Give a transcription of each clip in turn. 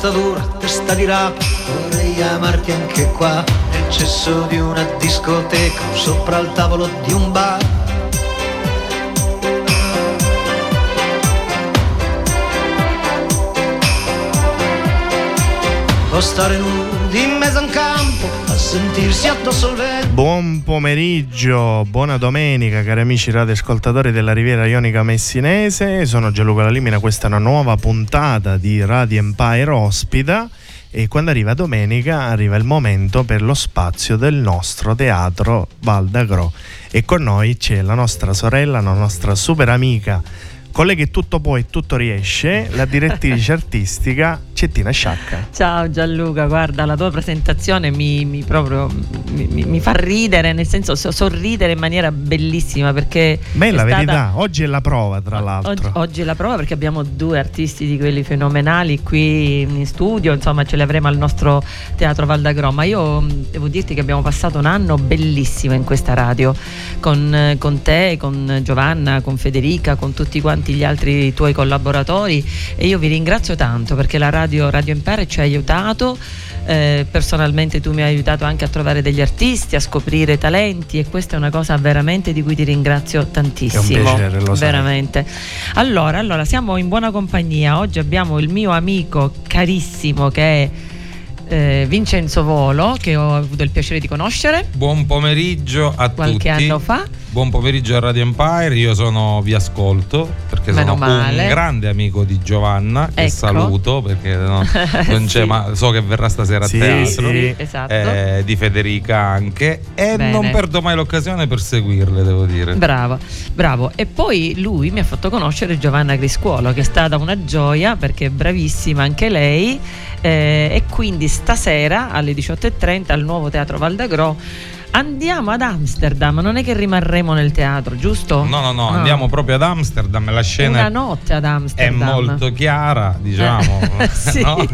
Testa dura, testa di rapa, vorrei amarti anche qua, nel cesso di una discoteca, sopra il tavolo di un bar. O stare nudi in mezzo a un sentirsi addosso il vento. Buon pomeriggio, buona domenica cari amici radioascoltatori della Riviera Ionica Messinese, sono Gianluca Lalimina, questa è una nuova puntata di Radio Empire Ospita. E quando arriva domenica arriva il momento per lo spazio del nostro teatro Val d'Agro. E con noi c'è la nostra sorella, la nostra super amica con lei che tutto può e tutto riesce, la direttrice artistica Cettina Sciacca. Ciao Gianluca, guarda la tua presentazione mi, mi proprio mi, mi, fa ridere, nel senso sorridere in maniera bellissima perché... Ma è la stata... verità, oggi è la prova tra l'altro. Oggi, oggi, è la prova perché abbiamo due artisti di quelli fenomenali qui in studio, insomma ce li avremo al nostro Teatro Valdagro, ma io devo dirti che abbiamo passato un anno bellissimo in questa radio, con, con te, con Giovanna, con Federica, con tutti quanti gli altri tuoi collaboratori e io vi ringrazio tanto perché la radio Radio, Empire ci ha aiutato. Eh, personalmente tu mi hai aiutato anche a trovare degli artisti, a scoprire talenti e questa è una cosa veramente di cui ti ringrazio tantissimo. È un piacere, lo veramente. Allora, allora, siamo in buona compagnia. Oggi abbiamo il mio amico carissimo che è eh, Vincenzo Volo, che ho avuto il piacere di conoscere. Buon pomeriggio a qualche tutti. Qualche anno fa. Buon pomeriggio a Radio Empire, io sono vi ascolto perché Meno sono male. un grande amico di Giovanna che ecco. saluto perché no, non c'è sì. ma so che verrà stasera a Sì, teatro. sì. Esatto. Eh, di Federica anche e Bene. non perdo mai l'occasione per seguirle, devo dire. Bravo, bravo. E poi lui mi ha fatto conoscere Giovanna Griscuolo, che è stata una gioia perché è bravissima anche lei. eh, e quindi stasera alle 18.30 al nuovo Teatro Valdagro andiamo ad Amsterdam. Non è che rimarremo nel teatro, giusto? No, no, no, andiamo proprio ad Amsterdam, la scena Una notte ad è Amsterdam. molto chiara, diciamo, Sì. no?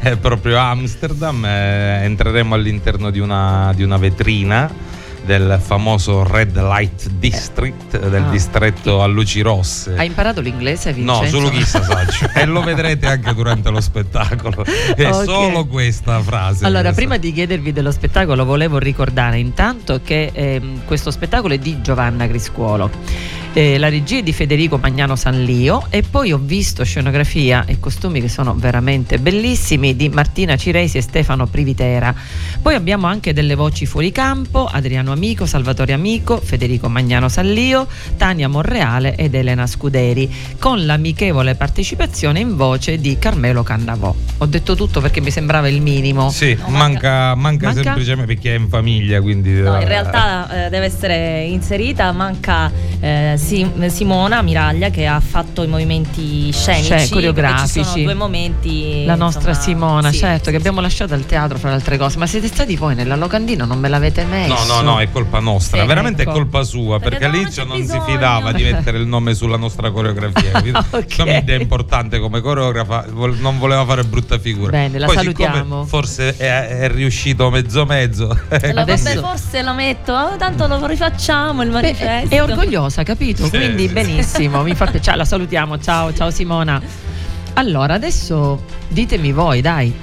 è proprio Amsterdam, eh, entreremo all'interno di una, di una vetrina del famoso Red Light District, del Ah. distretto a luci rosse. Hai imparato l'inglese, Vincenzo? No, solo chi sa saggio. e lo vedrete anche durante lo spettacolo. È Ok. solo questa frase. Allora, Questa- prima di chiedervi dello spettacolo, volevo ricordare intanto che ehm, questo spettacolo è di Giovanna Griscuolo. Eh, la regia è di Federico Magnano Sanlio e poi ho visto scenografia e costumi che sono veramente bellissimi di Martina Ciresi e Stefano Privitera. Poi abbiamo anche delle voci fuori campo, Adriano Amico, Salvatore Amico, Federico Magnano Sanlio, Tania Monreale ed Elena Scuderi, con l'amichevole partecipazione in voce di Carmelo Cannavò. Ho detto tutto perché mi sembrava il minimo. Sì, No, manca, manca, Manca? semplicemente perché è in famiglia, quindi... No, eh, in realtà eh, deve essere inserita, manca eh, Sim- Simona Miraglia che ha fatto i movimenti scenici, Cioè, coreografici. Ci sono due momenti. La nostra insomma, Simona, sì, certo, sì, che abbiamo lasciato al teatro fra le altre cose. Ma siete stati voi nella locandina? Non me l'avete messo? No, no, no, è colpa nostra, Sì, veramente ecco. è colpa sua, Perché perché all'inizio non non si fidava di mettere il nome sulla nostra coreografia. capito? Ok. Come è importante come coreografa, non voleva fare brutta figura. Bene, la Poi, salutiamo. Forse è, è riuscito mezzo mezzo. Allora, Adesso- vabbè, forse lo metto, oh, tanto lo rifacciamo il Beh, manifesto. è orgogliosa, capito? Sì, Quindi benissimo, mi fa piacere. La salutiamo. Ciao, ciao Simona. Allora, adesso ditemi voi, dai.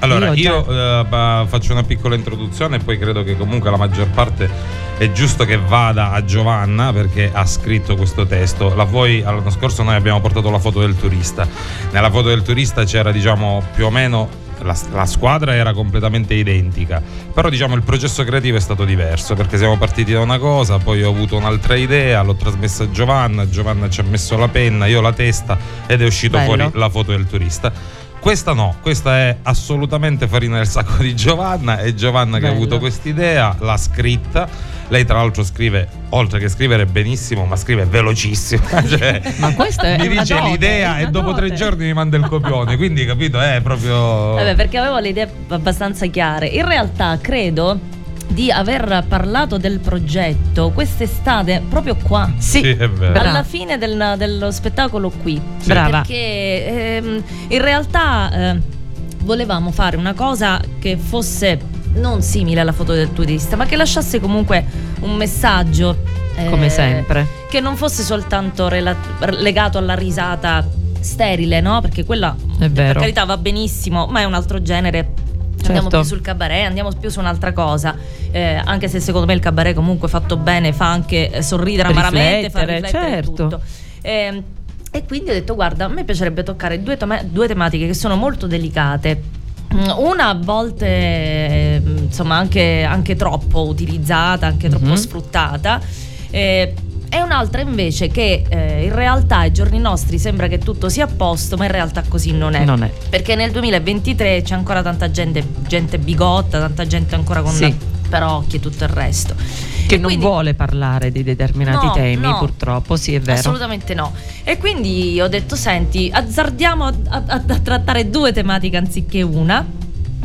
Allora, già- io eh, faccio una piccola introduzione e poi credo che comunque la maggior parte è giusto che vada a Giovanna perché ha scritto questo testo. La voi, l'anno scorso noi abbiamo portato la foto del turista. Nella foto del turista c'era diciamo più o meno la, la squadra era completamente identica, però diciamo il processo creativo è stato diverso perché siamo partiti da una cosa, poi ho avuto un'altra idea, l'ho trasmessa a Giovanna, Giovanna ci ha messo la penna, io la testa ed è uscito Bello. fuori la foto del turista. Questa no, questa è assolutamente farina del sacco di Giovanna, è Giovanna che ha Bello. avuto quest'idea, l'ha scritta. Lei tra l'altro scrive, oltre che scrivere benissimo, ma scrive velocissimo. Cioè, Ma questa è mi dice dote, l'idea e dopo tre dote. giorni mi manda il copione, quindi capito, è proprio... Vabbè, perché avevo le idee abbastanza chiare. In realtà credo di aver parlato del progetto quest'estate proprio qua. Sì, Sì, è vero. Bra- Alla fine del- dello spettacolo qui. Sì. Brava. Perché ehm, in realtà eh, volevamo fare una cosa che fosse non simile alla foto del turista, ma che lasciasse comunque un messaggio. eh, come sempre. Che non fosse soltanto rela- legato alla risata sterile, no? Perché quella È per carità va benissimo, ma è un altro genere. Andiamo Certo. più sul cabaret, andiamo più su un'altra cosa. Eh, anche se secondo me il cabaret comunque fatto bene fa anche eh, sorridere amaramente, fa Riflettere, certo. tutto. Ehm, e quindi ho detto: guarda, a me piacerebbe toccare due, toma- due tematiche che sono molto delicate. Mm, Una a volte eh, insomma anche, anche troppo utilizzata, anche troppo Mhm. sfruttata. eh, e un'altra invece che eh, in realtà ai giorni nostri sembra che tutto sia a posto, ma in realtà così non è. Non è. Perché nel 2023 c'è ancora tanta gente, gente bigotta, tanta gente ancora con Sì. parocchie e tutto il resto. Che E non quindi- vuole parlare di determinati No, temi, no. purtroppo, sì, è vero. Assolutamente no. E quindi ho detto: senti, azzardiamo a, a- a trattare due tematiche anziché una.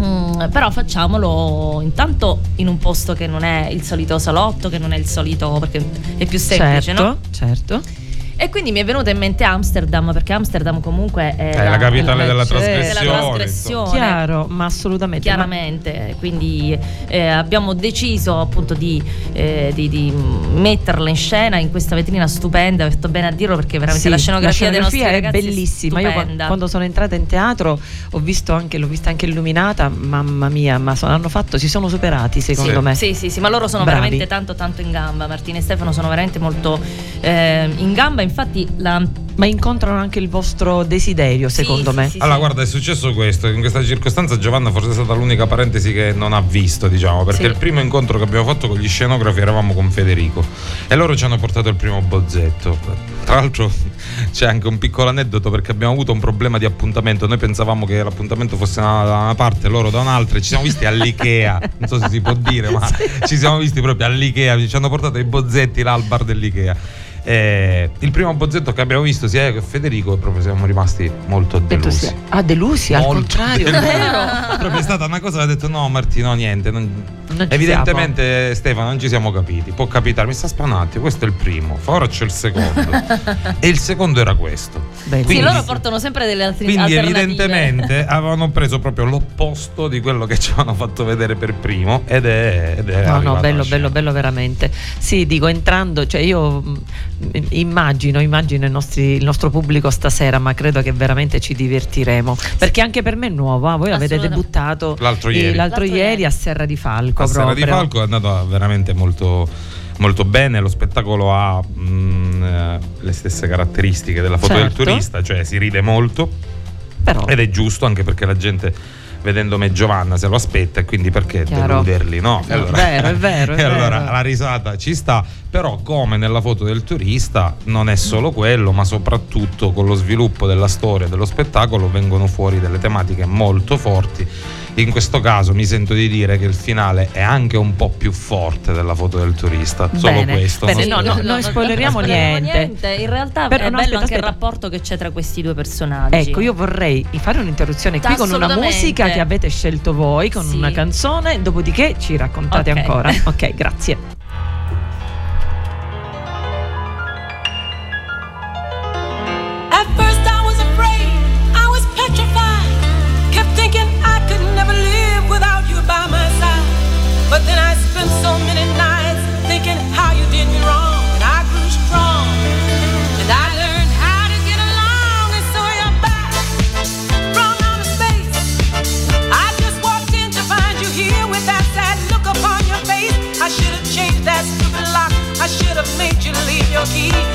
Mm, però facciamolo intanto in un posto che non è il solito salotto, che non è il solito perché è più semplice, certo, no? certo. E quindi mi è venuta in mente Amsterdam, perché Amsterdam comunque è, È la capitale della certo. trasgressione. della trasgressione. Chiaro, ma assolutamente. ma- Chiaramente, quindi eh, abbiamo deciso appunto di, eh, di- di metterla in scena in questa vetrina stupenda, ho detto bene a dirlo perché veramente Sì, la scenografia, dei nostri è ragazzi bellissima. Io stupenda. quando sono entrata in teatro ho visto anche, l'ho vista anche illuminata, mamma mia, ma sono- hanno fatto, si sono superati secondo Sì. me. Sì, sì, sì, ma loro sono Bravi. veramente tanto tanto in gamba. Martina e Stefano sono veramente molto eh, in gamba. Infatti, la, Ma incontrano anche il vostro desiderio, Sì, secondo sì, me. sì, Allora, guarda, è successo questo. In questa circostanza, Giovanna forse è stata l'unica parentesi che non ha visto, diciamo, perché Sì. il primo incontro che abbiamo fatto con gli scenografi eravamo con Federico e loro ci hanno portato il primo bozzetto. Tra l'altro, c'è anche un piccolo aneddoto perché abbiamo avuto un problema di appuntamento. Noi pensavamo che l'appuntamento fosse da da una parte, loro da un'altra. e Ci siamo visti all'Ikea. Non so se si può dire, ma ci siamo visti proprio all'Ikea. Ci hanno portato i bozzetti là al bar dell'Ikea. Eh, il primo bozzetto che abbiamo visto sia io che Federico proprio siamo rimasti molto delusi. Ah, delusi, al Molto contrario, delusi. vero? Proprio è stata una cosa, ho detto no Martino, niente. non- Non ci Evidentemente Stefano non ci siamo capiti. Può capitare, mi sta spanando. Questo è il primo, ora c'è il secondo. e il secondo era questo. Beh, sì, Quindi- loro portano sempre delle altre Quindi evidentemente avevano preso proprio l'opposto di quello che ci avevano fatto vedere per primo ed è... Ed è No, no, bello, bello, bello veramente. Sì, dico, entrando, cioè io mh, immagino, immagino i nostri- il nostro pubblico stasera, ma credo che veramente ci divertiremo. Perché anche per me è nuovo, ah, voi l'avete Assolutamente. debuttato L'altro ieri. l'altro L'altro ieri ieri. a Serra di Falco. A Serra di. Falco è andato veramente molto, molto bene. Lo spettacolo ha mm, eh, le stesse caratteristiche della foto del Certo. turista, cioè si ride molto Però, ed è giusto anche perché la gente vedendo me Giovanna se lo aspetta e quindi perché Chiaro. deluderli, no? E È vero, è vero, è e allora vero. la risata ci sta, però come nella foto del turista non è solo quello, ma soprattutto con lo sviluppo della storia dello spettacolo vengono fuori delle tematiche molto forti. In questo caso mi sento di dire che il finale è anche un po' più forte della foto del turista, solo Bene, questo. bene, non- no, no, non spoileriamo non niente. In realtà Però è no, bello aspetta, anche il aspetta. rapporto che c'è tra questi due personaggi. Ecco, io vorrei fare un'interruzione qui con una musica che avete scelto voi, con Sì. una canzone, dopodiché ci raccontate Ok. ancora. Ok, grazie. lucky.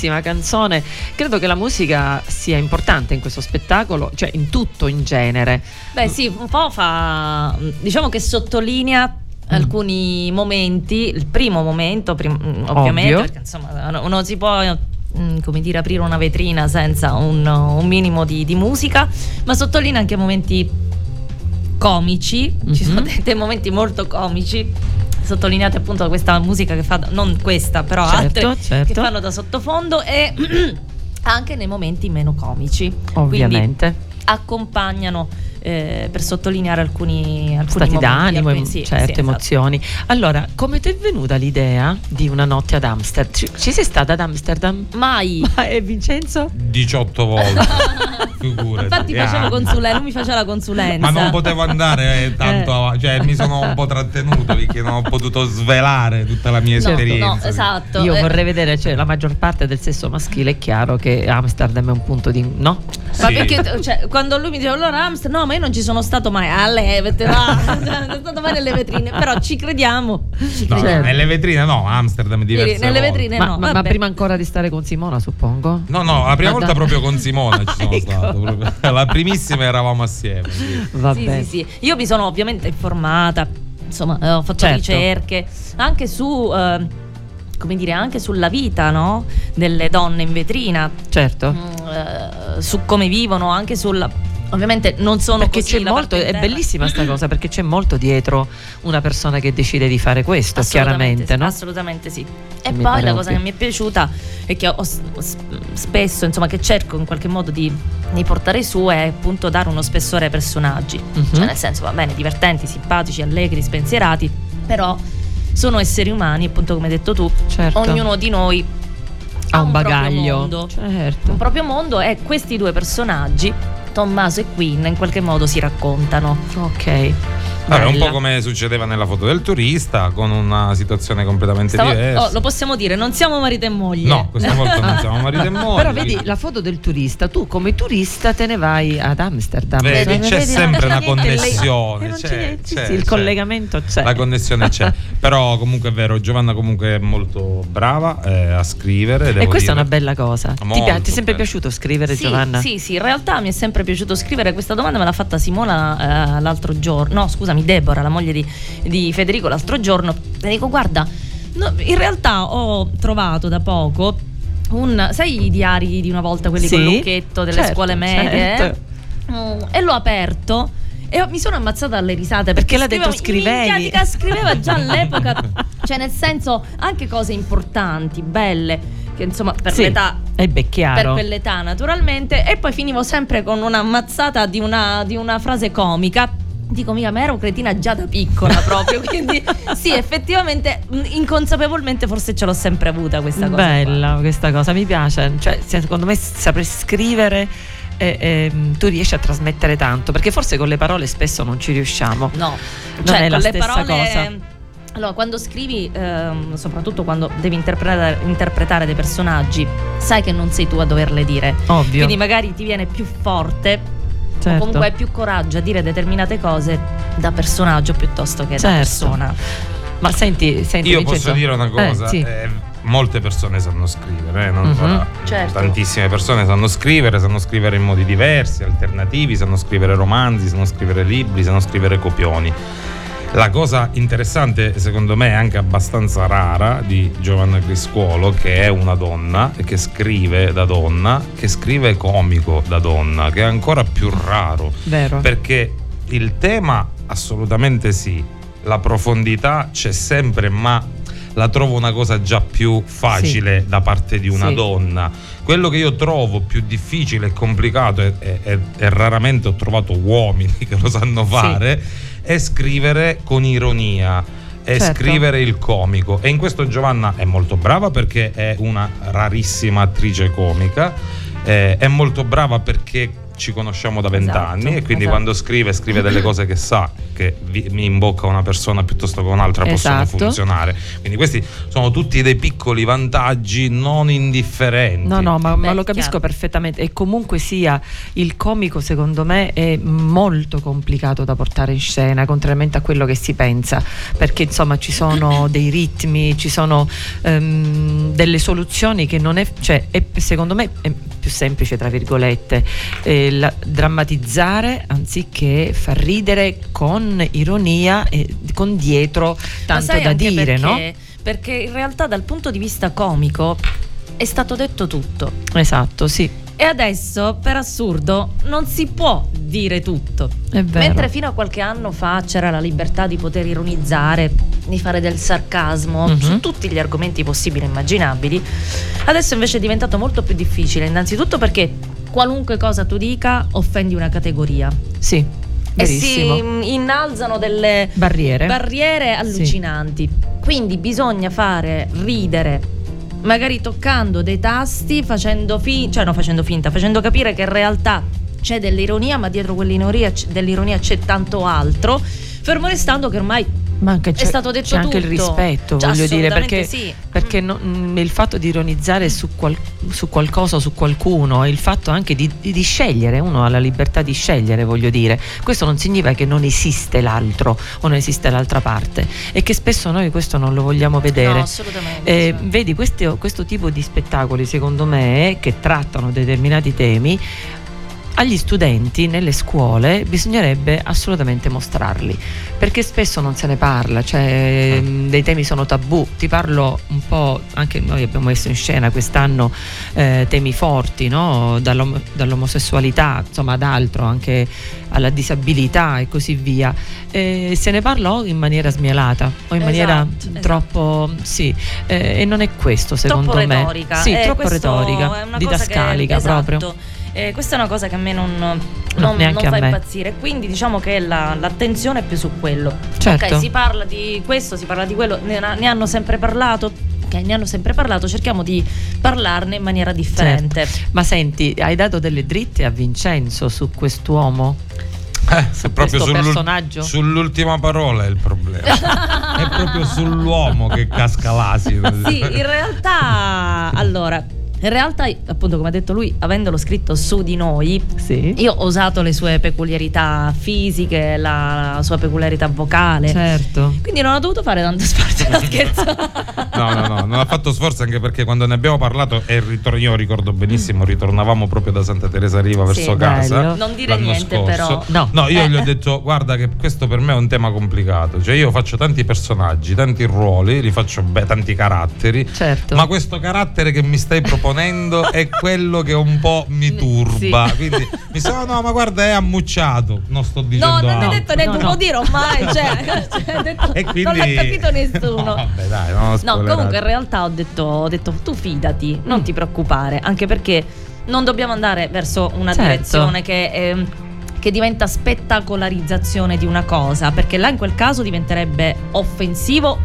Bellissima canzone. Credo che la musica sia importante in questo spettacolo, cioè in tutto in genere. Beh, sì, un po' fa. diciamo che sottolinea alcuni momenti. Il primo momento, prim- ovviamente, Ovvio. perché insomma, no- non si può. mm, Come dire, aprire una vetrina senza un, un minimo di, di musica, ma sottolinea anche momenti comici. Ci sono Mhm. dei, dei momenti molto comici, sottolineate appunto questa musica che fa, non questa, però Certo, altre certo. che fanno da sottofondo e anche nei momenti meno comici. Quindi Ovviamente. accompagnano eh, per sottolineare alcuni, alcuni Stati momenti, d'animo, alcuni- sì, certe sì, esatto. emozioni. Allora, come ti è venuta l'idea di una notte ad Amsterdam? Ci, ci sei stata ad Amsterdam? Mai. Ma e Vincenzo? 18 volte. Figurati. Infatti Eh, facevo anche. consulenza, lui mi faceva la consulenza. Ma non potevo andare eh, tanto, avanti, cioè mi sono un po' trattenuto perché non ho potuto svelare tutta la mia No, esperienza. no, esatto. Io Eh, vorrei vedere, cioè la maggior parte del sesso maschile è chiaro che Amsterdam è un punto di... no? Ma Sì. perché cioè, quando lui mi diceva allora Amsterdam, no, ma io non ci sono stato mai. Ah, levete, va. Cioè, sono stato mai nelle vetrine, però ci crediamo. Ci No, crediamo. nelle vetrine no, Amsterdam diverse Nelle volte. vetrine ma, no. ma- ma prima ancora di stare con Simona, suppongo? No, no, la prima Ah, volta proprio con Simona ci sono Ecco. stato. proprio. La primissima eravamo assieme. sì. Va Sì, bene. sì, sì. Io mi sono ovviamente informata, insomma, eh, ho fatto Certo. ricerche anche su, eh, come dire, anche sulla vita, no? Delle donne in vetrina, Certo. mm, eh, su come vivono, anche sulla. Ovviamente non sono Perché così c'è molto, è bellissima sta cosa, perché c'è molto dietro una persona che decide di fare questo, chiaramente, sì, no? Assolutamente sì. E Mi poi la cosa ovvio. che mi è piaciuta e che ho spesso, insomma, che cerco in qualche modo di, di portare su è appunto dare uno spessore ai personaggi. Mhm. Cioè, nel senso, va bene, divertenti, simpatici, allegri, spensierati, però sono esseri umani, appunto, come hai detto tu, Certo. ognuno di noi ha un proprio bagaglio. mondo. Certo. un proprio mondo e questi due personaggi, Tommaso e Queen, in qualche modo si raccontano. Ok. Vabbè, un po' come succedeva nella foto del turista, con una situazione completamente Stavo- diversa. oh, lo possiamo dire, non siamo marito e moglie. No, questa volta non siamo marito e moglie. Però vedi la foto del turista, tu come turista te ne vai ad Amsterdam. Vedi, c'è vedi, sempre una connessione, eh, c'è c'è, c'è, sì, il collegamento c'è. La connessione c'è, però comunque è vero, Giovanna comunque è molto brava eh, a scrivere. e questa è dire. una bella cosa. Ti, Molto pia- ti è sempre piaciuto scrivere, Sì, Giovanna? Sì, sì, in realtà mi è sempre piaciuto scrivere questa domanda, me l'ha fatta Simona eh, l'altro giorno, no scusami, Deborah, la moglie di, di Federico l'altro giorno, le dico guarda, no, in realtà ho trovato da poco un, sai i diari di una volta, quelli Sì, con l'occhetto delle certo, scuole medie? certo. Mm, e l'ho aperto. E mi sono ammazzata alle risate Perché perché, l'ha detto scrivevo- scrivevi. scriveva già all'epoca, cioè nel senso anche cose importanti, belle, che insomma per Sì, l'età E beh, chiaro. per quell'età naturalmente e poi finivo sempre con una ammazzata di una, di una frase comica dico mica ma ero cretina già da piccola proprio quindi sì effettivamente mh, inconsapevolmente forse ce l'ho sempre avuta questa cosa qua. Bella questa cosa, mi piace. Cioè, se- secondo me saper scrivere eh, ehm, tu riesci a trasmettere tanto, perché forse con le parole spesso non ci riusciamo. no Non cioè è la con le stessa parole cosa. allora quando scrivi ehm, soprattutto quando devi interpretare, interpretare dei personaggi sai che non sei tu a doverle dire Ovvio. quindi magari ti viene più forte certo. o comunque hai più coraggio a dire determinate cose da personaggio piuttosto che da Certo. persona. Ma senti, senti Io Vincenzo- posso dire una cosa, Eh, sì. eh, molte persone sanno scrivere, eh, non Mhm. sarà- Certo. tantissime persone sanno scrivere, sanno scrivere in modi diversi, alternativi, sanno scrivere romanzi, sanno scrivere libri, sanno scrivere copioni. La cosa interessante, secondo me, anche abbastanza rara di Giovanna Criscuolo, che è una donna e che scrive da donna, che scrive comico da donna, che è ancora più raro. Vero. Perché il tema assolutamente sì, la profondità c'è sempre, ma la trovo una cosa già più facile da parte di una Sì. donna. Quello che io trovo più difficile e complicato, e, e- e- e raramente ho trovato uomini che lo sanno fare, è scrivere con ironia. È Certo. scrivere il comico e in questo Giovanna è molto brava perché è una rarissima attrice comica, eh, è molto brava perché ci conosciamo da vent'anni Esatto, e quindi esatto. quando scrive scrive delle cose che sa che vi- mi imbocca una persona piuttosto che un'altra possono Esatto. funzionare. Quindi questi sono tutti dei piccoli vantaggi non indifferenti. No, no, ma, ma Beh, lo capisco chiaro. perfettamente. E comunque sia il comico, secondo me, è molto complicato da portare in scena, contrariamente a quello che si pensa. Perché insomma ci sono dei ritmi, ci sono ehm, delle soluzioni che non è. cioè, è- secondo me è più semplice, tra virgolette, eh, la- drammatizzare anziché far ridere con ironia e con dietro tanto da dire, perché? no? Perché in realtà dal punto di vista comico è stato detto tutto. Esatto, sì, E adesso, per assurdo, non si può dire tutto. è vero. Mentre fino a qualche anno fa c'era la libertà di poter ironizzare, di fare del sarcasmo Mhm. su tutti gli argomenti possibili e immaginabili, adesso invece è diventato molto più difficile. Innanzitutto perché qualunque cosa tu dica offendi una categoria. Sì, E si verissimo. innalzano delle Barriere. barriere allucinanti. Quindi bisogna fare ridere, magari toccando dei tasti, facendo finta, cioè no, facendo finta, facendo capire che in realtà c'è dell'ironia, ma dietro quell'ironia c- dell'ironia c'è tanto altro. Fermo restando che ormai Ma anche è stato detto c'è anche il tutto. rispetto, Cioè, voglio dire, perché, sì. perché no- mm, il fatto di ironizzare su, qual- su qualcosa o su qualcuno, il fatto anche di, di- di scegliere, uno ha la libertà di scegliere, voglio dire, questo non significa che non esiste l'altro o non esiste l'altra parte e che spesso noi questo non lo vogliamo vedere. No, assolutamente. Eh, sì. vedi, questo, questo tipo di spettacoli, secondo me, che trattano determinati temi, agli studenti nelle scuole bisognerebbe assolutamente mostrarli, perché spesso non se ne parla, cioè mh, dei temi sono tabù. Ti parlo un po', anche noi abbiamo messo in scena quest'anno eh, temi forti, no? Dall'om- dall'omosessualità, insomma ad altro, anche alla disabilità e così via. Eh, se ne parla o in maniera smielata o in maniera Esatto, esatto. troppo sì eh, e non è questo secondo troppo me retorica. sì Eh, troppo retorica è una didascalica che, proprio esatto. Eh, questa è una cosa che a me non, non, neanche non fa me. impazzire. Quindi diciamo che la- l'attenzione è più su quello. certo Ok, si parla di questo, si parla di quello, ne, ne hanno sempre parlato. Ok, ne hanno sempre parlato, cerchiamo di parlarne in maniera differente. ma senti hai dato delle dritte a Vincenzo su quest'uomo Eh, su è proprio sull'ul- personaggio sull'ultima parola è il problema. è proprio sull'uomo che casca l'asino. Sì, in realtà, allora, in realtà, appunto, come ha detto lui, avendolo scritto su di noi, sì io ho usato le sue peculiarità fisiche, la, la sua peculiarità vocale. certo Quindi non ho dovuto fare tanto sforzo, no scherzo. No, no, no, non ha fatto sforzo anche perché quando ne abbiamo parlato, e ritor- io ricordo benissimo, ritornavamo proprio da Santa Teresa Riva verso Sì, casa. bello. Non dire niente, scorso. però. No. io Eh. gli ho detto: Guarda, che questo per me è un tema complicato. Cioè, io faccio tanti personaggi, tanti ruoli, li faccio beh, tanti caratteri. certo Ma questo carattere che mi stai proponendo è quello che un po' mi turba. Sì. Quindi mi sono, no, ma guarda, è ammucciato. Non sto dicendo No, non hai detto niente, No, non no. lo dirò mai. Cioè, cioè, detto- E quindi... Non l'ha capito nessuno. No, vabbè, dai, No, comunque in realtà ho detto, ho detto tu fidati, Mm. non ti preoccupare, anche perché non dobbiamo andare verso una Certo. direzione che, ehm, che diventa spettacolarizzazione di una cosa, perché là in quel caso diventerebbe offensivo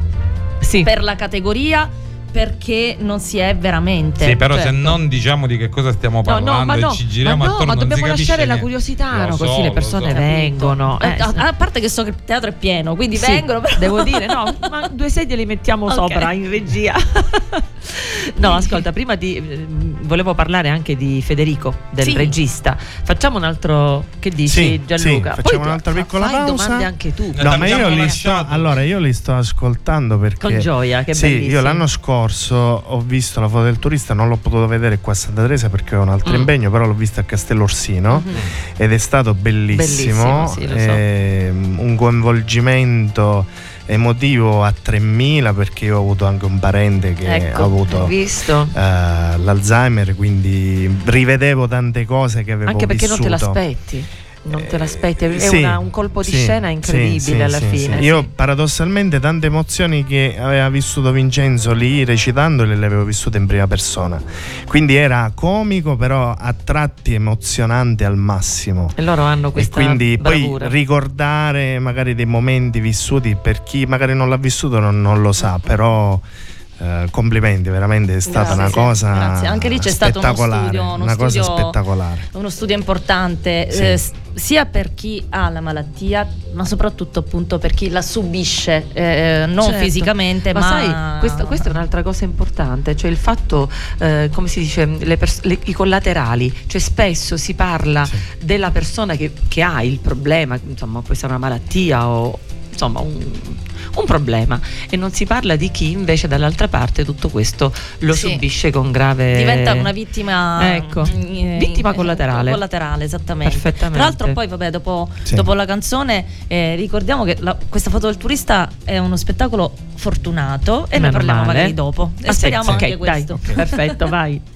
sì per la categoria perché non si è veramente. Sì, però se certo. non diciamo di che cosa stiamo parlando no, ma no, e ci giriamo ma no, attorno ma dobbiamo lasciare la niente. curiosità, Lo no? so, così le persone so. vengono. Eh, eh, a, a parte che so che il teatro è pieno, quindi Sì, vengono. Però... Devo dire, no, ma due sedie li mettiamo Ok. sopra in regia. no, ascolta, prima di. eh, volevo parlare anche di Federico, del Sì. regista. Facciamo un altro. Che dici, Sì, Gianluca? sì, Poi facciamo tu- un'altra fa- piccola fai pausa. domande anche tu. No, ma io li sto, allora io li sto ascoltando perché Con gioia, che sì, bellissimo. io l'anno scorso ho visto la foto del turista, non l'ho potuto vedere qua a Santa Teresa perché ho un altro Mm. impegno, però l'ho vista a Castello Orsino Mhm. ed è stato bellissimo, Bellissimo, sì, lo so. ehm, un coinvolgimento emotivo a 3000 perché io ho avuto anche un parente che Ecco, ha avuto eh, l'Alzheimer, quindi rivedevo tante cose che avevo Anche perché non te vissuto. l'aspetti. Non te l'aspetti, è sì, una- un colpo di sì, scena incredibile sì, alla fine. Io paradossalmente tante emozioni che aveva vissuto Vincenzo lì recitandole le avevo vissute in prima persona. Quindi era comico, però a tratti emozionante al massimo. E loro hanno E questa quindi bravura. poi ricordare magari dei momenti vissuti per chi magari non l'ha vissuto non, non lo sa, però eh, complimenti, veramente è stata Grazie, una cosa grazie. Anche lì c'è stato uno spettacolare, studio, uno una cosa studio- spettacolare. uno studio importante Sì. eh, sia per chi ha la malattia ma soprattutto appunto per chi la subisce eh, non Certo. fisicamente ma, ma, sai, questa, questa è un'altra cosa importante, cioè il fatto, eh, come si dice, le pers- le- i collaterali, cioè spesso si parla Sì. della persona che, che ha il problema, insomma può essere una malattia o insomma un, un problema e non si parla di chi invece dall'altra parte tutto questo lo Sì. subisce con grave... diventa una vittima Ecco, eh, vittima eh, collaterale. collaterale esattamente Perfettamente. tra l'altro poi vabbè dopo, Sì. dopo la canzone eh, ricordiamo che la- questa foto del turista è uno spettacolo fortunato e ne Meno parliamo male. magari dopo e Ah, speriamo sì, anche ok, dai, questo perfetto, vai.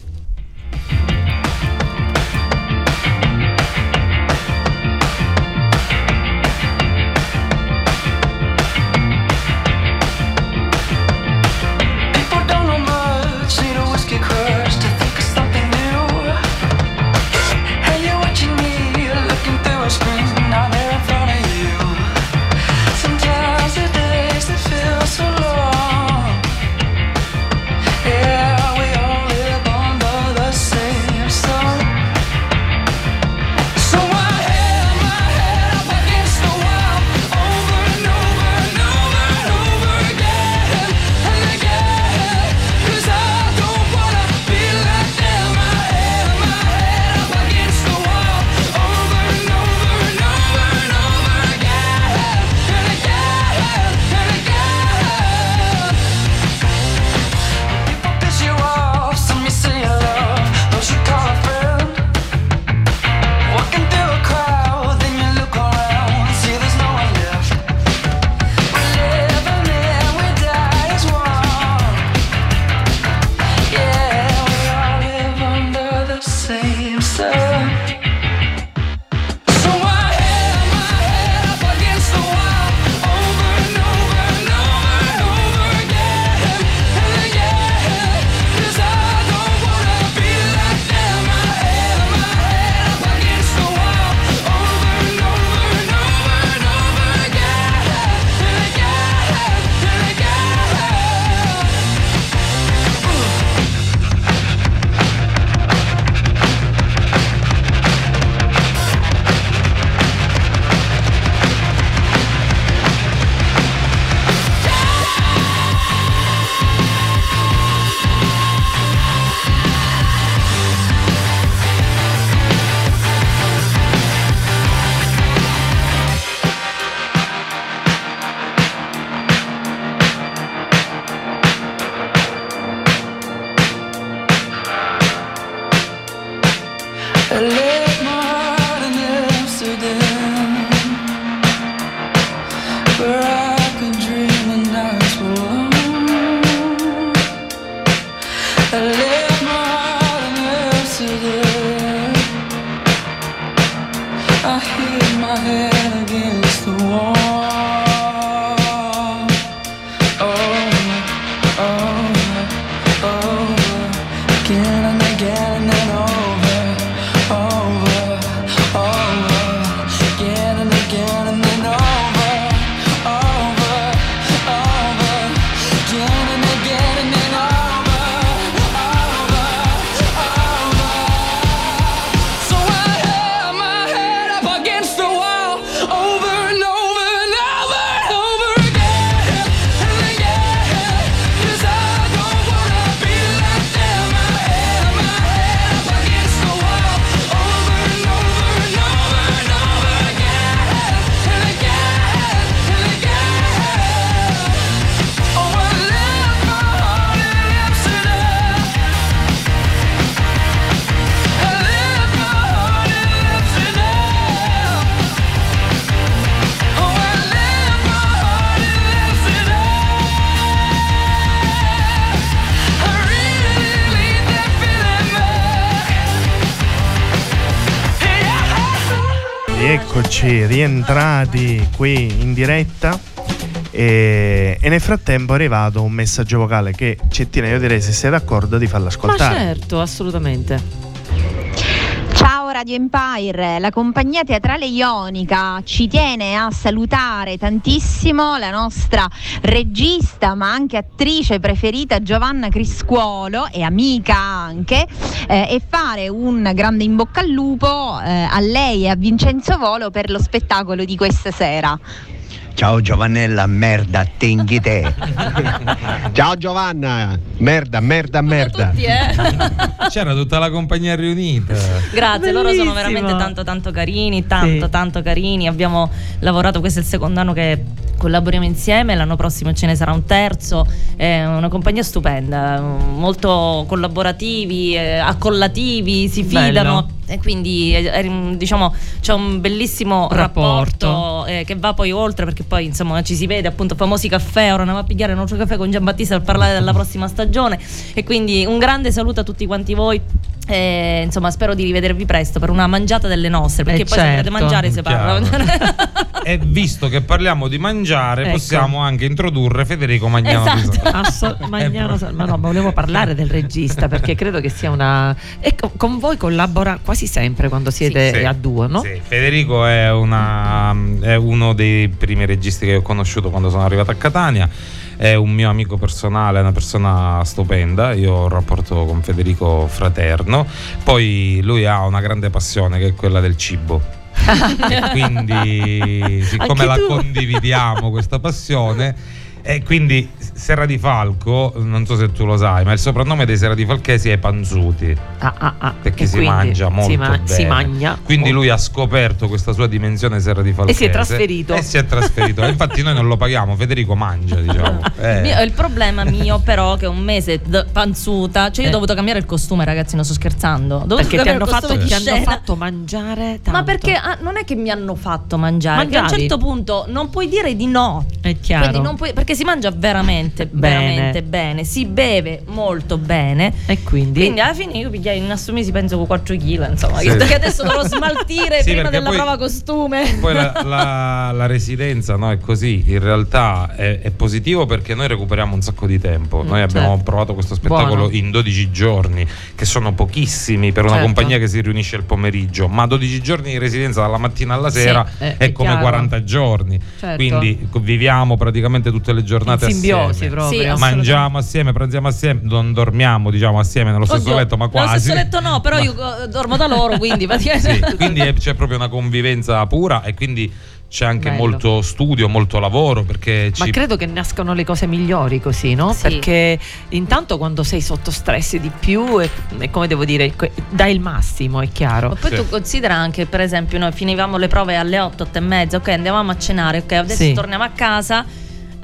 back. Rieccoci rientrati qui in diretta e, e nel frattempo è arrivato un messaggio vocale che Cettina io direi se sei d'accordo di farlo Ma ascoltare. certo, assolutamente. Radio Empire, la compagnia teatrale ionica ci tiene a salutare tantissimo la nostra regista ma anche attrice preferita Giovanna Criscuolo e amica anche eh, e fare un grande in bocca al lupo eh, a lei e a Vincenzo Volo per lo spettacolo di questa sera. Ciao Giovannella, merda, tenghi te. Ciao Giovanna, merda, merda, merda. Tutti, eh? C'era tutta la compagnia riunita. Grazie, loro sono Bellissimo. veramente tanto tanto carini, tanto Sì. tanto carini. Abbiamo lavorato, questo è il secondo anno che collaboriamo insieme, l'anno prossimo ce ne sarà un terzo. È una compagnia stupenda, molto collaborativi, eh, accollativi, si Bello. E quindi eh, eh, diciamo c'è un bellissimo Rapporto. rapporto, eh, che va poi oltre perché poi insomma ci si vede appunto famosi caffè, ora andiamo a pigliare un altro caffè con Giambattista per parlare della prossima stagione e quindi un grande saluto a tutti quanti voi. E, insomma, spero di rivedervi presto per una mangiata delle nostre. Perché Eh, poi certo. mangiare si parla. E visto che parliamo di mangiare, Ecco. possiamo anche introdurre Federico Magnano Esatto. Asso- Magnano Sal- ma no, ma volevo parlare del regista perché credo che sia una. E co- con voi collabora quasi sempre quando siete Sì. a due, no? Sì, Federico è, una- è uno dei primi registi che ho conosciuto quando sono arrivato a Catania. È un mio amico personale, è una persona stupenda. Io ho un rapporto con Federico fraterno. Poi lui ha una grande passione che è quella del cibo. e quindi, siccome la condividiamo questa passione, e quindi Serra di Falco, non so se tu lo sai, ma il soprannome dei Serra di Falchesi è Panzuti Ah, ah, ah. perché E si mangia molto si, ma- bene. si mangia. Quindi lui ha scoperto questa sua dimensione serra di Falchese E si è trasferito. E si è trasferito. Infatti noi non lo paghiamo, Federico mangia, diciamo. Eh. Il problema mio, però, che un mese d- panzuta, cioè io Eh. ho dovuto cambiare il costume, ragazzi, non sto scherzando. Ho dovuto Perché ti hanno, fatto, ti hanno fatto mangiare tanto. Ma perché ah, non è che mi hanno fatto mangiare, che a un Mangiavi? certo punto non puoi dire di no. È chiaro. Quindi non puoi- perché si mangia veramente, Bene. veramente bene, si beve molto bene. E quindi. Quindi alla fine io pigliai in assumesi penso con 4 kg, insomma, Sì. che adesso dovrò smaltire Sì, prima della poi- prova costume. Poi la, la- la residenza no, è così, in realtà è, è positivo perché noi recuperiamo un sacco di tempo. Noi abbiamo certo. provato questo spettacolo Buono. in 12 giorni, che sono pochissimi per una Certo. compagnia che si riunisce il pomeriggio, ma 12 giorni di residenza dalla mattina alla Sì, sera eh, è, è come chiaro. 40 giorni. Certo. Quindi viviamo praticamente tutte le giornate in simbiosi proprio. Sì. Mangiamo assieme, pranziamo assieme, non dormiamo diciamo assieme nello stesso Oddio, letto, ma Nello quasi. stesso letto no, però Ma- io eh, dormo da loro, quindi praticamente. sì, quindi è- c'è proprio una convivenza pura e quindi c'è anche Bello. molto studio, molto lavoro perché Ma ci credo che nascono le cose migliori così, no? Sì. Perché intanto quando sei sotto stress di più, è, è come devo dire, dai il massimo, è chiaro. Ma poi Sì. tu considera anche, per esempio, noi finivamo le prove alle 8, 8 e mezza, ok, andavamo a cenare, ok, adesso Sì. torniamo a casa.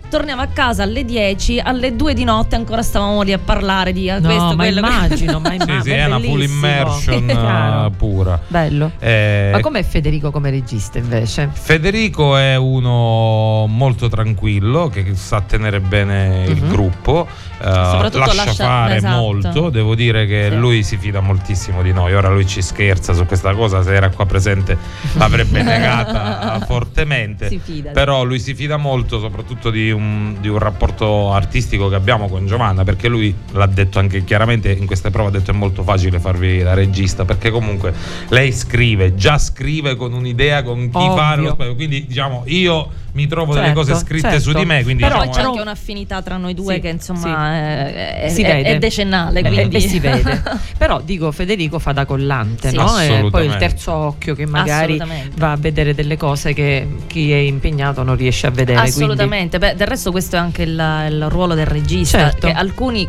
Torniamo a casa alle 10, alle 2 di notte ancora stavamo lì a parlare di ah, No, questo, ma quello. immagino, ma sì, imma- sì, ma è una full immersion eh, pura. Bello. Eh, Ma com'è Federico come regista invece? Federico è uno molto tranquillo che sa tenere bene il Mhm. gruppo, eh, Soprattutto lascia, lascia- fare esatto. molto. Devo dire che Sì. lui si fida moltissimo di noi. Ora lui ci scherza su questa cosa, se era qua presente l'avrebbe negata fortemente. Si fida. Però lui si fida molto, soprattutto di un, di un rapporto artistico che abbiamo con Giovanna, perché lui l'ha detto anche chiaramente in queste prove, ha detto è molto facile farvi la regista, perché comunque lei scrive, già scrive con un'idea, con chi Ovvio. fare. Quindi diciamo io mi trovo delle Certo, cose scritte certo. su di me, quindi Però diciamo, c'è però- anche un'affinità tra noi due Sì, che insomma sì. è, è- è- è decennale. Eh, Quindi. e si vede. Però dico Federico fa da collante, Sì. no? E poi il terzo occhio che magari va a vedere delle cose che chi è impegnato non riesce a vedere. Assolutamente, Beh, del resto questo è anche il, il ruolo del regista, Certo. che alcuni,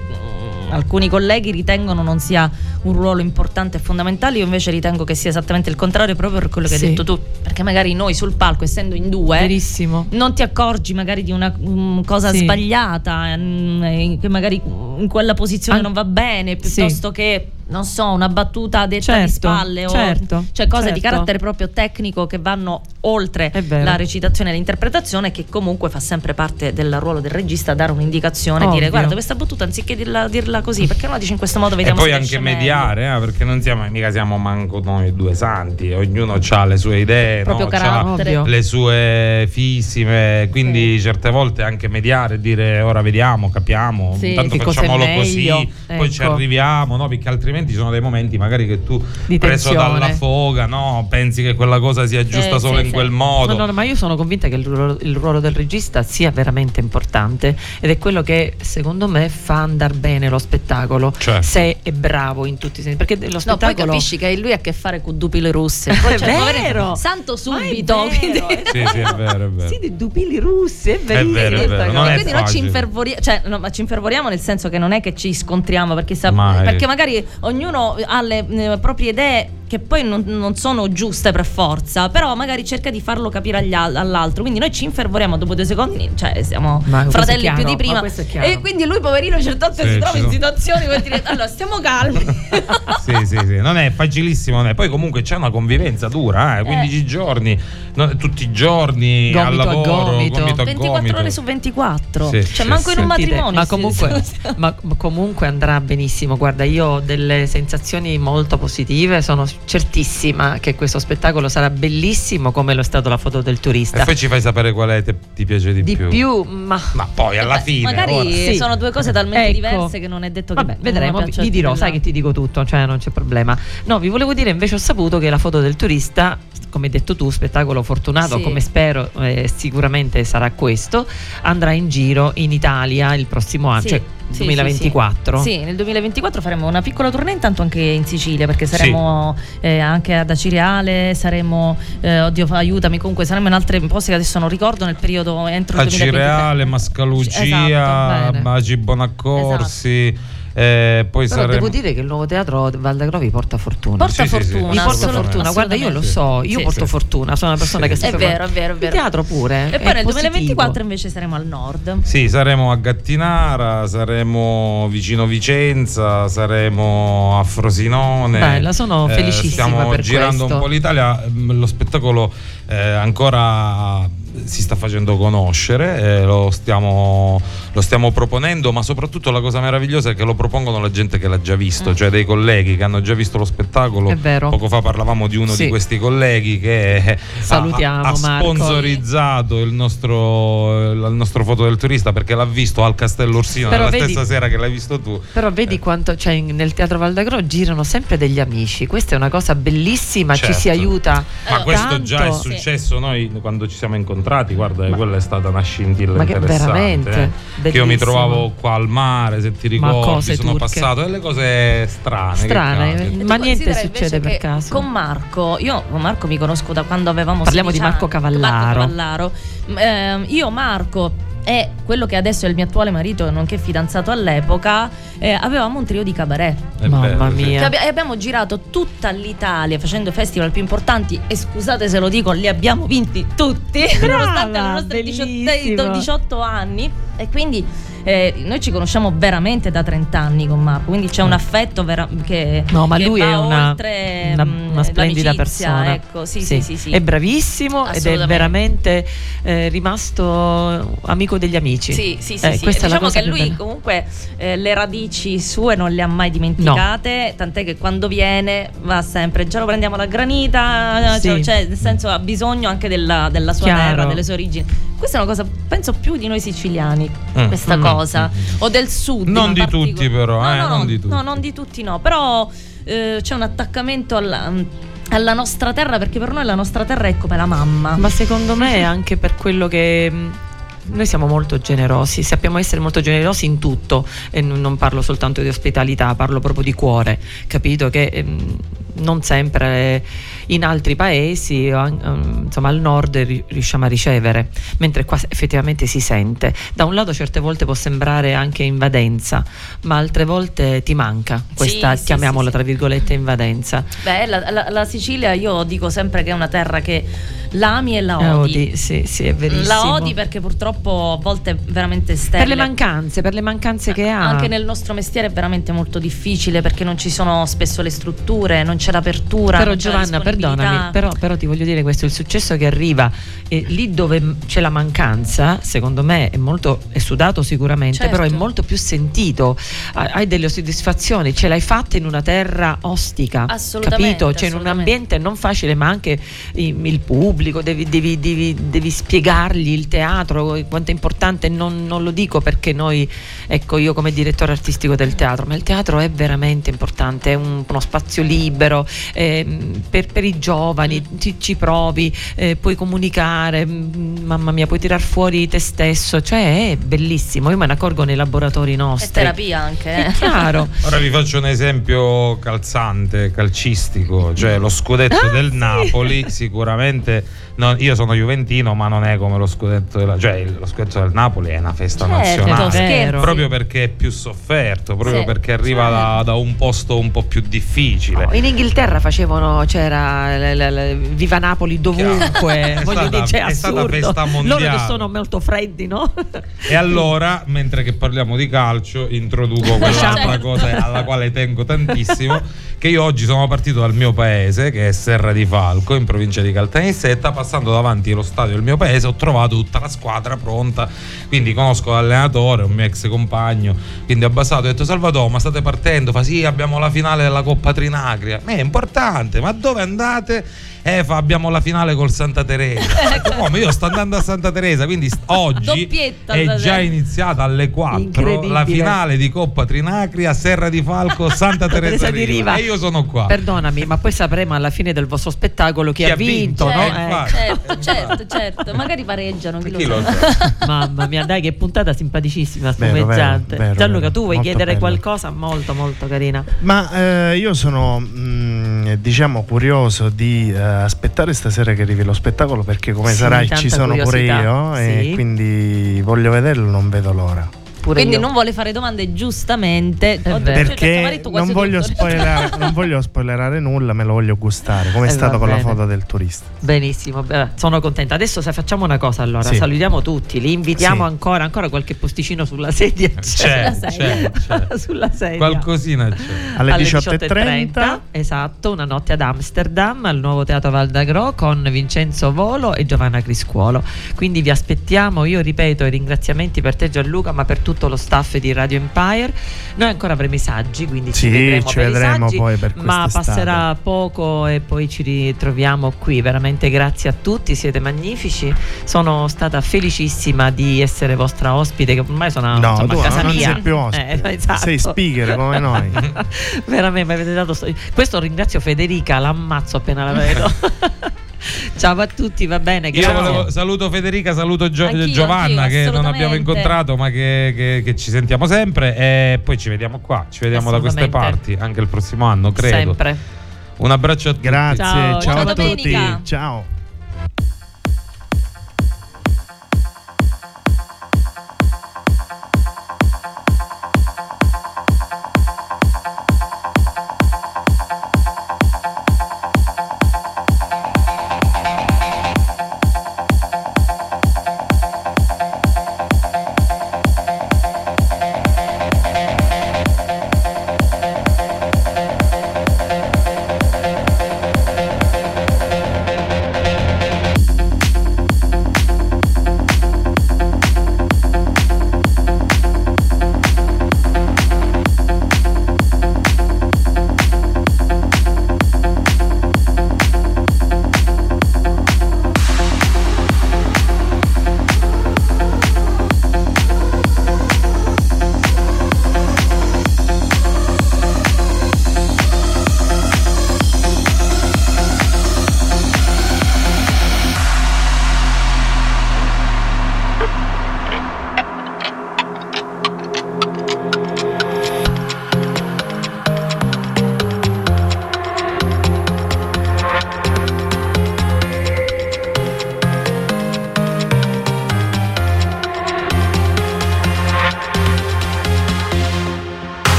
alcuni colleghi ritengono non sia un ruolo importante e fondamentale, io invece ritengo che sia esattamente il contrario proprio per quello che Sì. hai detto tu, perché magari noi sul palco, essendo in due, Verissimo. non ti accorgi magari di una mm, cosa Sì. sbagliata, eh, che magari in quella posizione An- non va bene, piuttosto che, non so, una battuta detta di Certo, spalle o certo, cioè cose di certo. carattere proprio tecnico che vanno oltre la recitazione e l'interpretazione che comunque fa sempre parte del ruolo del regista dare un'indicazione e dire Ovvio. guarda questa battuta anziché dirla, dirla così perché non la dici in questo modo e vediamo poi se anche mediare, eh, perché non siamo, mica siamo manco noi due santi, ognuno ha le sue idee, Proprio no? carattere. Ovvio. le sue fissime, quindi certe volte anche mediare e dire ora vediamo, capiamo, Sì. intanto facciamolo così, poi ci ecco. arriviamo, no? perché altrimenti altrimenti ci sono dei momenti magari che tu preso dalla foga, no, pensi che quella cosa sia giusta sì, solo in sì. quel modo. No, no, ma io sono convinta che il ruolo, il ruolo del regista sia veramente importante ed è quello che secondo me fa andare bene lo spettacolo Certo. se è bravo in tutti i sensi perché lo No, poi spettacolo capisci che lui ha a che fare con dupile russe. Poi, È cioè, vero. magari Santo Ma è subito. vero, è Sì, sì, è vero, è vero. Sì, dei dupili russi, è verissimo. vero, è vero, non e è quindi noi ci infervoriamo, cioè, no, ma ci infervoriamo nel senso che non è che ci scontriamo, perché, sa- Mai. perché magari ognuno ha le eh, proprie idee che poi non, non sono giuste per forza, però magari cerca di farlo capire agli al- all'altro. Quindi noi ci infervoriamo dopo due secondi, cioè siamo Ma fratelli chiaro, più di ma prima. E quindi lui, poverino, certe volte Sì, si trova in situazioni per dire allora stiamo calmi. Sì, sì, sì, non è facilissimo, non è. poi comunque c'è una convivenza dura, eh, 15 giorni, no, tutti i giorni Gomito al a lavoro, gomito. gomito a 24 gomito. ore su 24. Sì, cioè, sì, manco in un Sentite, matrimonio. ma comunque, ma comunque andrà benissimo. Guarda, io ho delle sensazioni molto positive. Sono certissima che questo spettacolo sarà bellissimo come lo è stato la foto del turista. E poi ci fai sapere quale te- ti piace di, di più, ma Ma poi alla Beh, fine. magari Sì. sono due cose talmente Ecco. diverse che non è detto che Vabbè, vedremo, vi più dirò, sai che ti dico tutto, cioè non c'è problema. No, vi volevo dire invece ho saputo che la foto del turista, come hai detto tu, spettacolo fortunato, Sì. come spero eh, sicuramente sarà questo, andrà in giro in Italia il prossimo anno, Sì, cioè sì, 2024. Sì, sì. Sì, nel 2024 faremo una piccola tournée intanto anche in Sicilia perché saremo eh, anche ad Acireale, saremo, eh, oddio aiutami, comunque saremo in altri posti che adesso non ricordo nel periodo entro il 2023. Acireale, Mascalugia, Esatto. Magi Bonaccorsi, eh, poi Però saremo... devo dire che il nuovo teatro Valdagrovi porta fortuna. Porta Sì, sì, sì. fortuna. mi porta fortuna, guarda io lo so, io Sì, porto sì. fortuna, sono una persona che Sì. È vero, è vero, è Il vero. teatro pure. E poi nel positivo. 2024 invece saremo al nord. Sì, saremo a Gattinara, saremo vicino Vicenza, saremo a Frosinone. Bella, sono Eh, felicissima Stiamo per girando questo. un po' l'Italia, mm, lo spettacolo eh, ancora si sta facendo conoscere, eh, lo, stiamo, lo stiamo proponendo, ma soprattutto la cosa meravigliosa è che lo propongono la gente che l'ha già visto, cioè dei colleghi che hanno già visto lo spettacolo. Mm. È vero. Poco fa parlavamo di uno Sì. di questi colleghi che ha- Salutiamo, ha, ha sponsorizzato il nostro, il nostro foto del turista perché l'ha visto al Castello Orsino Però vedi- stessa sera che l'hai visto tu. Però vedi quanto cioè, nel teatro Valdagro girano sempre degli amici. Questa è una cosa bellissima, ci Certo. si aiuta. Ma questo già è tanto. successo noi quando ci siamo incontrati, guarda, quella è stata una scintilla Ma che interessante. veramente, eh. Che io mi trovavo qua al mare, se ti Ma ricordi, cose sono turche. passato delle cose strane. Strane, eh. Ma niente succede per caso. Con Marco, io con Marco mi conosco da quando avevamo Parliamo 16 di Marco. Cavallaro. Marco Cavallaro. Ehm, io, Marco e quello che adesso è il mio attuale marito, nonché fidanzato all'epoca, eh, avevamo un trio di cabaret. È Mamma mia. Abbi- e abbiamo girato tutta l'Italia facendo i festival più importanti e scusate se lo dico, li abbiamo vinti tutti, Brava, nonostante le nostre 18, bellissimo. 18 anni. E quindi eh, noi ci conosciamo veramente da 30 anni con Marco, quindi c'è un affetto vera- che, No, ma che lui va è una, oltre, una- mm, una splendida persona. Ecco, sì, sì, sì, sì. È bravissimo ed è veramente eh, rimasto amico degli amici. Sì, sì, sì, Eh, sì. questa è la diciamo cosa che lui bella. comunque eh, le radici sue non le ha mai dimenticate, tant'è che quando viene va sempre, già lo prendiamo la granita, Sì. cioè, cioè, nel senso ha bisogno anche della, della sua Chiaro. terra, delle sue origini. Questa è una cosa, penso più di noi siciliani, Mm. questa Mm. cosa, o del sud. Non di particolare. tutti però, no, eh, no, non no, di tutti. no, non di tutti no, però eh, c'è un attaccamento alla, alla nostra terra perché per noi la nostra terra è come la mamma. Ma secondo me è anche per quello che mh, noi siamo molto generosi, sappiamo essere molto generosi in tutto e non parlo soltanto di ospitalità, parlo proprio di cuore, capito? Che ehm, non sempre in altri paesi, ehm, insomma al nord, ri- riusciamo a ricevere, mentre qua effettivamente si sente. Da un lato certe volte può sembrare anche invadenza, ma altre volte ti manca questa, sì, chiamiamola sì, tra virgolette, invadenza. Beh, la, la- la Sicilia io dico sempre che è una terra che l'ami e la odi. odi, sì, sì, è verissimo. La odi perché purtroppo a volte è veramente sterile. per le mancanze, per le mancanze che ha. Anche nel nostro mestiere è veramente molto difficile perché non ci sono spesso le strutture, non c'è l'apertura. Però Giovanna, perdonami, però, però ti voglio dire questo, il successo che arriva eh, lì dove c'è la mancanza, secondo me è molto è sudato sicuramente, Certo. però è molto più sentito, Ha- hai delle soddisfazioni, ce l'hai fatta in una terra ostica, Assolutamente, capito? Cioè in un ambiente non facile, ma anche i- il pubblico, devi, devi- devi- devi spiegargli il teatro, eh, quanto è importante, non, non lo dico perché noi, ecco io come direttore artistico del teatro, ma il teatro è veramente importante, è un- uno spazio libero ehm, per, per i giovani, ci, ci provi, eh, puoi comunicare, mm, mamma mia, puoi tirar fuori te stesso, cioè è bellissimo, io me ne accorgo nei laboratori È nostri. terapia anche. È eh. chiaro. Ora vi faccio un esempio calzante, calcistico, cioè lo scudetto Ah, del sì. Napoli sicuramente, non- io sono juventino ma non è come lo scudetto della, cioè lo scudetto del Napoli è una festa Certo, nazionale. Proprio perché è più sofferto, proprio Sì. perché arriva da, da un posto un po' più difficile. In Inghilterra facevano, c'era la- Viva Napoli dovunque, È voglio stata- dire, cioè, è stata festa Loro che mondiale. sono molto freddi, no? E allora, mentre che parliamo di calcio, introduco quell'altra Certo. cosa alla quale tengo tantissimo, che io oggi sono partito dal mio paese, che è Serra di Falco, in provincia di Caltanissetta, passando davanti allo stadio del mio paese ho trovato tutta la squadra pronta, quindi conosco l'allenatore, un mio ex compagno, quindi ho basato, ho detto Salvatore, ma state partendo? Fa sì, abbiamo la finale della Coppa Trinacria, ma è importante, ma dove andate? Eh, fa, abbiamo la finale col Santa Teresa. Detto, Come io sto andando a Santa Teresa, quindi oggi Doppietta, è già iniziata alle 4 Incredibile. la finale di Coppa Trinacria, Serra di Falco, Santa Teresa, Teresa di Riva. E io sono qua. Perdonami, ma poi sapremo alla fine del vostro spettacolo chi, Chi ha ha vinto, vinto, no? eh, Eh. Certo, certo, certo. Magari pareggiano, chi, Chi lo lo sa. Mamma mia, dai, che puntata simpaticissima, Vero, vero, spumeggiante. vero, Gianluca, vero. tu vuoi chiedere bello. qualcosa? Molto, molto carina. Ma eh, io sono mm, diciamo curioso di eh, aspettare stasera che arrivi lo spettacolo perché come Sì, sarai ci sono pure curiosità, io e sì. quindi voglio vederlo, non vedo l'ora. Pure Quindi io. non vuole fare domande giustamente. Cioè, Perché detto non voglio, non voglio spoilerare nulla, me lo voglio gustare, come è Eh, stato con la foto del turista. Benissimo, beh, sono contenta. Adesso se facciamo una cosa allora, Sì. salutiamo tutti, li invitiamo Sì. ancora, ancora qualche posticino sulla sedia. C'è, Sulla c'è, c'è. sulla sedia. Qualcosina c'è. Alle, alle 18.30 esatto, una notte ad Amsterdam al nuovo teatro Val d'Agro con Vincenzo Volo e Giovanna Criscuolo. Quindi vi aspettiamo, io ripeto i ringraziamenti per te Gianluca, ma per tutto lo staff di Radio Empire. Noi ancora avremo i saggi, quindi Sì, ci vedremo, ci vedremo saggi, poi per ma passerà poco e poi ci ritroviamo qui. Veramente grazie a tutti, siete magnifici. Sono stata felicissima di essere vostra ospite, che ormai sono No, insomma, tu a casa non mia. sei più ospite. Eh, esatto. Sei speaker come noi. Veramente, mi avete dato sto- Questo ringrazio Federica, l'ammazzo appena la vedo. Ciao a tutti, va bene. Io grazie. volevo- saluto Federica, saluto Gio- Anch'io, Giovanna anch'io, che non abbiamo incontrato ma che, che- che ci sentiamo sempre e poi ci vediamo qua, ci vediamo da queste parti anche il prossimo anno, credo. Sempre. Un abbraccio a tutti. Grazie, Ciao, ciao, a tutti. domenica. Ciao.